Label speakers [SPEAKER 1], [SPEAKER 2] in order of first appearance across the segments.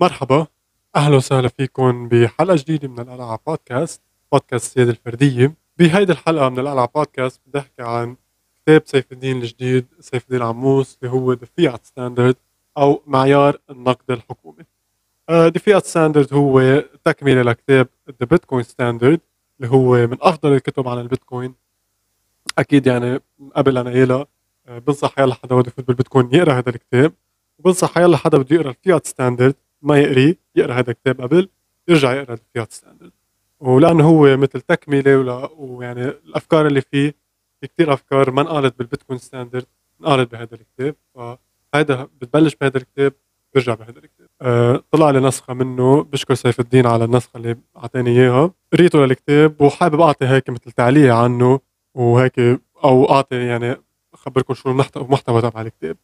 [SPEAKER 1] مرحبا. أهلا وسهلا فيكم بحلقة جديدة من القلعه بودكاست بودكاست السياده الفردية. بهيدي الحلقة من القلعه بودكاست بدي أحكي عن كتاب سيف الدين الجديد سيف الدين عموس اللي هو The Fiat Standard أو معيار النقد الحكومي. The Fiat Standard هو تكملة لكتاب The Bitcoin Standard اللي هو من أفضل الكتب عن البيتكوين. أكيد يعني قبل أنا يلا آه، بنصح يلا حدا بده يفوت بالبيتكوين يقرأ هذا الكتاب وبنصح يلا حدا بده يقرأ ال Fiat Standard ما يقري يقرأ هذا الكتاب قبل يرجع يقرأ ال Fiat Standard ولأنه هو مثل تكملة ولا ويعني الأفكار اللي فيه في كثير أفكار ما انقالت بال Bitcoin Standard انقالت بهذا الكتاب. فهذا بتبلش بهذا الكتاب بيرجع بهذا الكتاب. أه طلع لي نسخة منه بشكر سيف الدين على النسخة اللي أعطاني إياها. قريته للكتاب وحابب أعطي هيك مثل تعليق عنه وهيك أو أعطي يعني اخبركم شو المحتوى تبع الكتاب.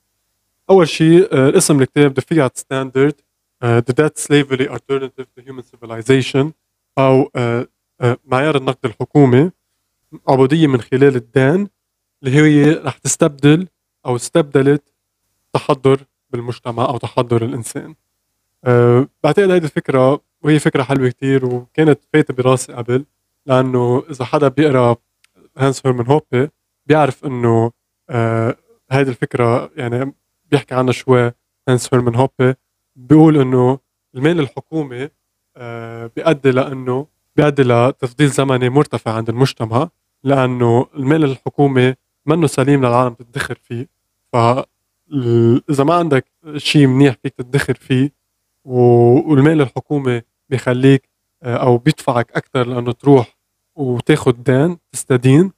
[SPEAKER 1] أول شيء آه، اسم الكتاب Fiat Standard. uh, The Debt Slavery Alternative to Human Civilization. أو uh, uh, معيار النقد الحكومي عبودية من خلال الدين اللي هي رح تستبدل أو استبدلت تحضر بالمجتمع أو تحضر الإنسان. بعتقد هيدي الفكرة وهي فكرة حلوة كتير وكانت فايتة براسي قبل لأنه إذا حدا بيقرأ هانس هيرمان هوبي بيعرف إنه أه هيدي الفكرة يعني بيحكي عنها شوي هانس هيرمان هوبي. بيقول إنه المال الحكومي أه بيؤدي لأنه بيؤدي لتفضيل زمني مرتفع عند المجتمع لأنه المال الحكومي منه سليم للعالم تدخر فيه. ف إذا ما عندك شيء منيح فيك تدخر فيه والمال الحكومي بيخليك آه، أو بيدفعك أكثر لأنه تروح وتاخذ دين تستدين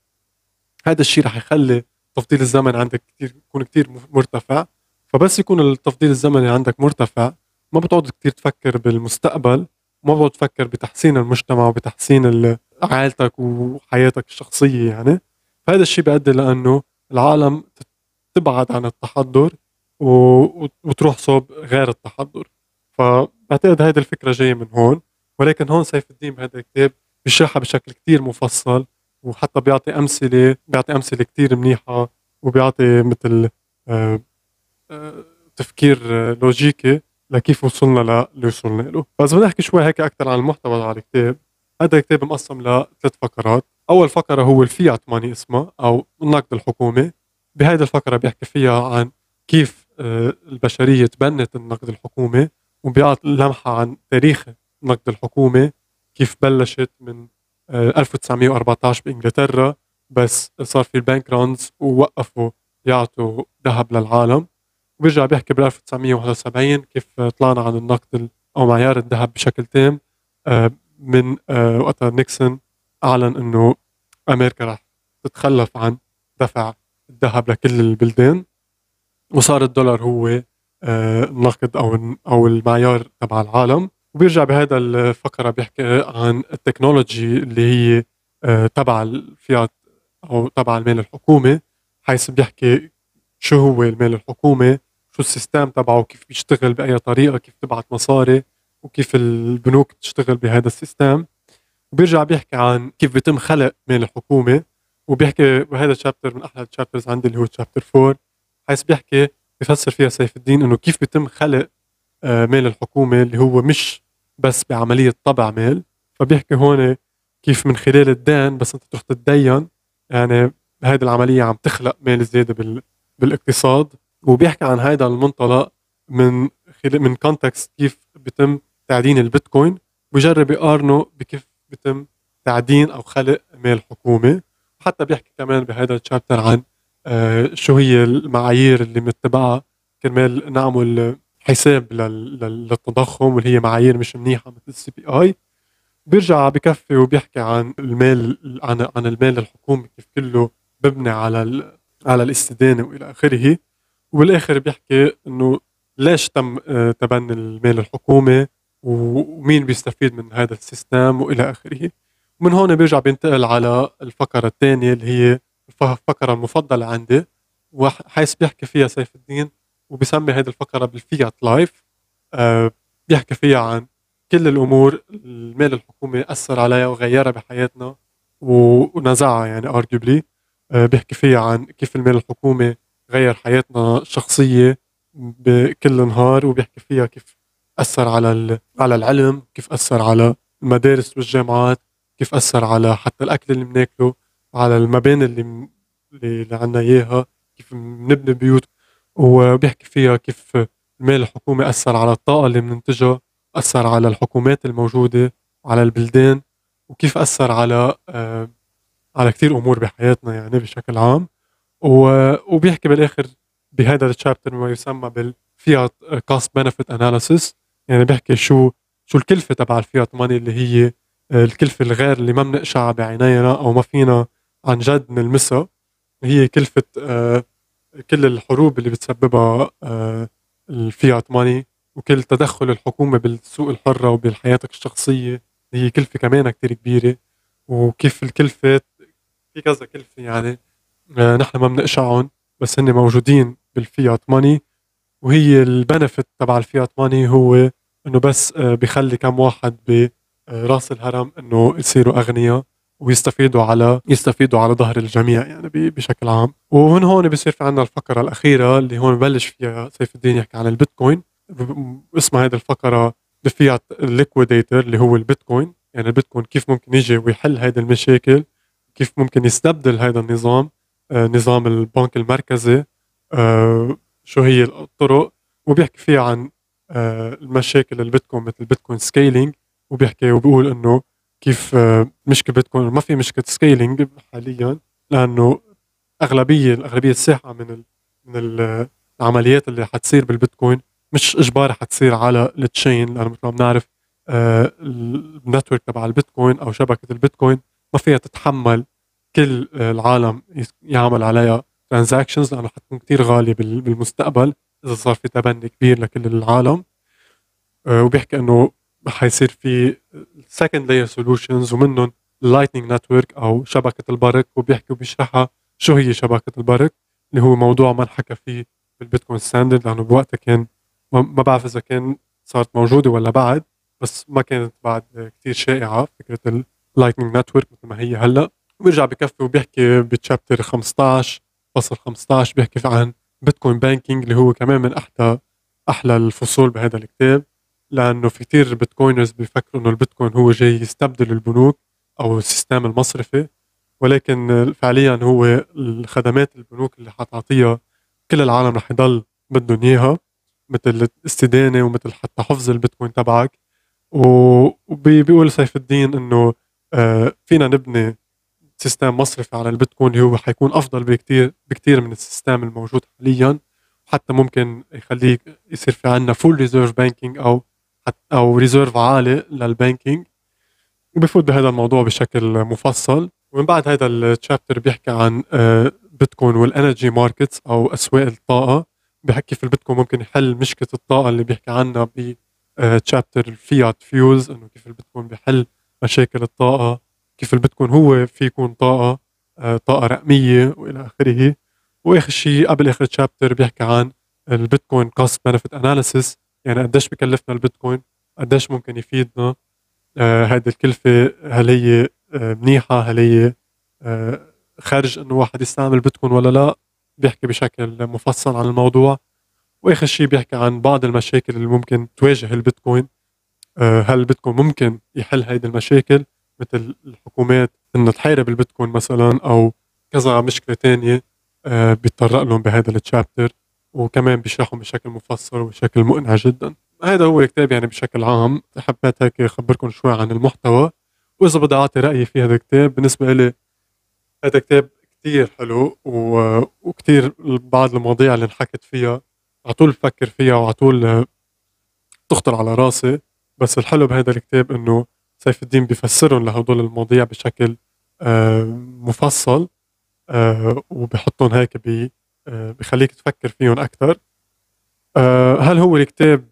[SPEAKER 1] هذا الشيء رح يخلي تفضيل الزمن عندك كثير يكون كثير مرتفع. فبس يكون التفضيل الزمني عندك مرتفع ما بتقعد كثير تفكر بالمستقبل ما بتقعد تفكر بتحسين المجتمع وبتحسين عائلتك وحياتك الشخصية يعني. فهذا الشيء بيؤدي لأنه العالم تبعد عن التحضر وتروح صوب غير التحضر. فبعتقد هذه الفكرة جاية من هون. ولكن هون سيف الدين بهذا الكتاب بيشرحها بشكل كتير مفصل وحتى بيعطي امثله بيعطي أمثلة كتير منيحة وبيعطي مثل آه، تفكير لوجيكي لكيف وصلنا للي وصلنا له. فاذا بدنا نحكي شوي هيك أكثر عن المحتوى تبع الكتاب. هذا الكتاب مقسم لثلاث فقرات. أول فقرة هو الفيات ماني اسمها أو النقد الحكومي. بهذه الفقرة بيحكي فيها عن كيف آه، البشرية تبنت النقد الحكومي وبيعطي لمحه عن تاريخ النقد الحكومي كيف بلشت من 1914 آه، بإنجلترا بس صار في البانك رانز ووقفوا يعطوا ذهب للعالم. وبيرجع بيحكي بال 1971 كيف طلعنا عن النقد أو معيار الذهب بشكل تام. آه، من آه، وقتها نيكسون أعلن إنه أمريكا رح تتخلف عن دفع الذهب لكل البلدان. وصار الدولار هو النقد أو أو المعيار تبع العالم. وبيرجع بهذا الفقرة بيحكي عن ال technology اللي هي آه، تبع الفيات أو تبع المال الحكومي حيث بيحكي شو هو المال الحكومي شو ال system تبعه كيف بيشتغل بأي طريقة كيف تبعت مصاري وكيف البنوك تشتغل بهذا ال system. وبيرجع بيحكي عن كيف بيتم خلق مال الحكومة وبيحكي بهذا ال chapter من أحلى ال chapters عندي اللي هو chapter 4 حيث بيحكي بفسر فيها سيف الدين إنه كيف بيتم خلق آه، مال الحكومة اللي هو مش بس بعملية طبع مال فبيحكي هون كيف من خلال الدين بس أنت تروح تتدين يعني هذه العملية عم تخلق مال زياده بال بالإقتصاد. وبيحكي عن هذا المنطلق من من context كيف بيتم تعدين البيتكوين بجرب يقارنه بكيف بيتم تعدين أو خلق مال حكومي حتى بيحكي كمان بهذا ال chapter عن آه شو هي المعايير اللي متبعها كرمال نعمل حساب للتضخم واللي هي معايير مش منيحة مثل ال CPI بيرجع بكفي وبيحكي عن المال عن عن المال الحكومي كيف كله ببني على على الاستدانة وإلى آخره. وبالاخر بيحكي إنه ليش تم آه، تبني المال الحكومي ومين بيستفيد من هذا ال system وإلى آخره. ومن هون بيرجع بينتقل على الفقرة الثانية اللي هي الفقرة المفضلة عندي وحيث بيحكي فيها سيف الدين وبسمي هذه الفقرة بال Fiat Life. أه بيحكي فيها عن كل الأمور المال الحكومي أثر عليها وغيرها بحياتنا ونزعها يعني ارجبلي أه بيحكي فيها عن كيف المال الحكومي غير حياتنا الشخصية بكل نهار وبيحكي فيها كيف أثر على على العلم كيف أثر على المدارس والجامعات كيف أثر على حتى الأكل اللي بناكله على المباني اللي اللي عندنا إياها كيف بنبني بيوت. وبيحكي فيها كيف المال الحكومي أثر على الطاقة اللي بننتجها أثر على الحكومات الموجودة على البلدان وكيف أثر على آه على كثير أمور بحياتنا يعني بشكل عام. وبيحكي بالآخر بهذا ال chapter ما يسمى بال fiat cost benefit analysis يعني بيحكي شو شو الكلفة تبع ال fiat money اللي هي آه، الكلفة الغير اللي ما بنقشعها بعينينا أو ما فينا عن جد نلمسها. هي كلفة آه، كل الحروب اللي بتسببها آه، الفيات ماني وكل تدخل الحكومة بالسوق الحرة وبحياتك الشخصية. هي كلفة كمان كتير كبيرة. وكيف الكلفة في كذا كلفة يعني. نحن ما بنقشعهم بس هن موجودين بالفيات ماني وهي البنفت تبع الفيات ماني هو إنه بس آه، بخلي كم واحد براس الهرم إنه يصيروا أغنياء ويستفيدوا على يستفيدوا على ظهر الجميع يعني بشكل عام. ومن هون بصير في عندنا الفقرة الأخيرة اللي هون ببلش فيها سيف الدين يحكي عن البيتكوين. اسمها هذه الفقرة ب fiat ال liquidator اللي هو البيتكوين. يعني البيتكوين كيف ممكن يجي ويحل هذه المشاكل كيف ممكن يستبدل هذا النظام آه، نظام البنك المركزي آه، شو هي الطرق؟ وبيحكي فيها عن آه، المشاكل البيتكوين مثل البيتكوين scaling وبيحكي وبيقول إنه كيف مشكلة بيتكوين ما في مشكلة scaling حاليا لأنه أغلبية الأغلبية الساحقه من من العمليات اللي حتصير بالبيتكوين مش إجباري حتصير على ال chain لأنه مثل ما بنعرف ال network تبع البيتكوين أو شبكة البيتكوين ما فيها تتحمل كل العالم يعمل عليها transactions لأنه حتكون كثير غالية بالمستقبل إذا صار في تبني كبير لكل العالم. آه، وبيحكي إنه حيصير في second layer solutions ومنهم ال lightning network أو شبكة البرق وبيحكي وبيشرحها شو هي شبكة البرق اللي هو موضوع ما انحكى فيه بالبيتكوين standard لأنه بوقتها كان ما بعرف إذا كان صارت موجودة ولا بعد بس ما كانت بعد كثير شائعة فكرة ال lightning network مثل ما هي هلأ. وبيرجع بكفي وبيحكي ب chapter 15 فصل 15 بيحكي عن بيتكوين banking اللي هو كمان من أحلى أحلى الفصول بهذا الكتاب لأنه في كثير bitcoiners بيفكروا إنه البيتكوين هو جاي يستبدل البنوك أو ال system المصرفي ولكن فعليا هو الخدمات البنوك اللي حتعطيها كل العالم رح يضل بدهم إياها مثل الاستدانة ومثل حتى حفظ البيتكوين تبعك. وبيقول سيف الدين إنه آه، فينا نبني system مصرفي على البيتكوين هو حيكون أفضل بكتير بكتير من ال system الموجود حاليا. حتى ممكن يخليك يصير في عندنا full reserve banking أو أو reserve عالي لل banking. وبفوت بهذا الموضوع بشكل مفصل. ومن بعد هذا ال chapter بيحكي عن بيتكوين وال energy markets أو أسواق الطاقة. بحكي في البيتكوين ممكن يحل مشكلة الطاقة اللي بيحكي عنها ب chapter ال fiat fuels إنه كيف البيتكوين بيحل مشاكل الطاقة. كيف البيتكوين هو في يكون طاقة آه، طاقة رقمية وإلى آخره. وآخر شيء قبل آخر chapter بيحكي عن البيتكوين cost benefit analysis يعني قديش بكلفنا البيتكوين قديش ممكن يفيدنا. آه هذه الكلفة هل هي آه منيحة هل هي آه خارج إنه واحد يستعمل بيتكوين ولا لا. بيحكي بشكل مفصل عن الموضوع. وآخر شيء بيحكي عن بعض المشاكل اللي ممكن تواجه البيتكوين آه هل البيتكوين ممكن يحل هيدي المشاكل؟ مثل الحكومات إنها تحارب البيتكوين مثلا أو كذا مشكلة تانية آه، بيتطرق لهم بهذا التشابتر وكمان بيشرحهم بشكل مفصل وبشكل مقنع جدا. هذا هو الكتاب يعني بشكل عام. حبيت هيك أخبركم شوي عن المحتوى. وإذا بدي أعطي رأيي في هذا الكتاب بالنسبة لي هذا كتاب كتير حلو و... وكتير بعض المواضيع اللي انحكت فيها على طول بفكر فيها وعلى طول تخطر على راسي. بس الحلو بهذا الكتاب إنه سيف الدين بيفسرهم لهدول المواضيع بشكل آه، مفصل آه، وبحطهم هيك آه، بخليك تفكر فيهم أكثر هل هو الكتاب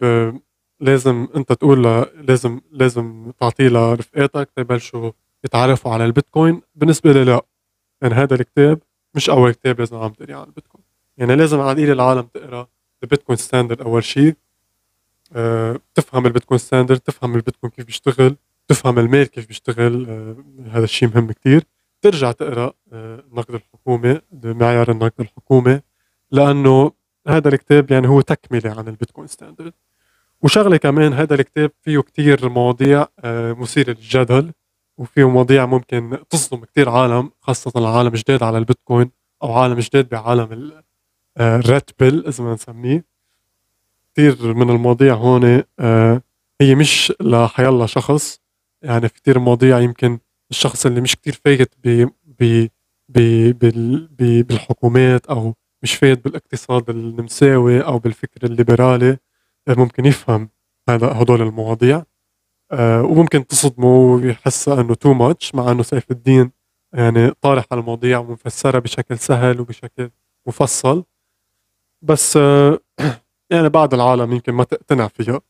[SPEAKER 1] لازم أنت تقول لازم لازم تعطيه لرفقاتك تبلشوا يتعرفوا على البيتكوين؟ بالنسبة لي لا. يعني هذا الكتاب مش أول كتاب لازم عم تقري عن البيتكوين. يعني لازم على القليل العالم تقرأ البيتكوين standard أول شيء أه تفهم البيتكوين standard تفهم البيتكوين كيف بيشتغل. تفهم المال كيف بيشتغل آه، هذا الشيء مهم كتير. ترجع تقرأ آه، النقد الحكومي معيار النقد الحكومي لأنه هذا الكتاب يعني هو تكملة عن البيتكوين standard. وشغلة كمان هذا الكتاب فيه كتير مواضيع آه، مثيرة للجدل وفيه مواضيع ممكن تصدم كتير عالم خاصة العالم جداد على البيتكوين أو عالم جداد بعالم ال red pill إذا ما نسميه. كتير من المواضيع هون هي مش لحيالله شخص يعني في كتير مواضيع يمكن الشخص اللي مش كتير فايت ب ب بالحكومات أو مش فايت بالاقتصاد النمساوي أو بالفكر الليبرالي آه، ممكن يفهم هذا هدول المواضيع. آه، وممكن تصدمه ويحس إنه too much مع إنه سيف الدين يعني طارح المواضيع ومفسرها بشكل سهل وبشكل مفصل. بس آه، يعني بعض العالم يمكن ما تقتنع فيها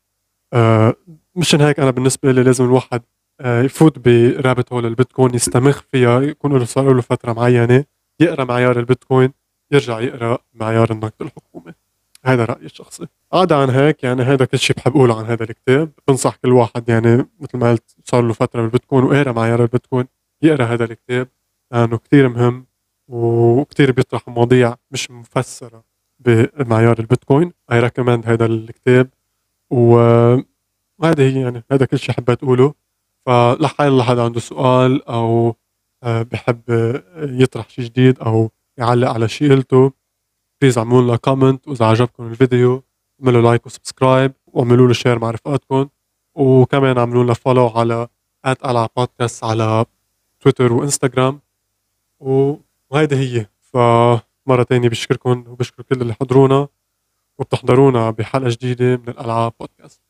[SPEAKER 1] مشان هيك أنا بالنسبة لي لازم الواحد يفوت برابط هول البيتكوين يستمخ فيها يكون له صار له فترة معينة يقرأ معيار البيتكوين يرجع يقرأ معيار النقد الحكومي. هذا رأيي الشخصي. عدا عن هيك يعني هذا كل شيء بحب أقوله عن هذا الكتاب. بنصح كل واحد يعني مثل ما قلت صار له فترة بالبيتكوين وقرا معيار البيتكوين يقرأ هذا الكتاب لأنه كثير مهم وكثير بيطرح مواضيع مش مفسرة بمعيار البيتكوين. I recommend هذا الكتاب. وهذا هي يعني هذا كل شيء حبيت أقوله. فلحال حدا عنده سؤال أو آه، بحب يطرح شيء جديد أو يعلق على شيء قلته please اعملوا لنا comment وإذا عجبكم الفيديو اعملوا like و subscribe واعملوا له share مع رفقاتكم وكمان اعملوا لنا فولو على على بودكاست على تويتر وإنستغرام. وهيدي هي. فمرة تانية بشكركم وبشكر كل اللي حضرونا وبتحضرونا بحلقة جديدة من الألعاب بودكاست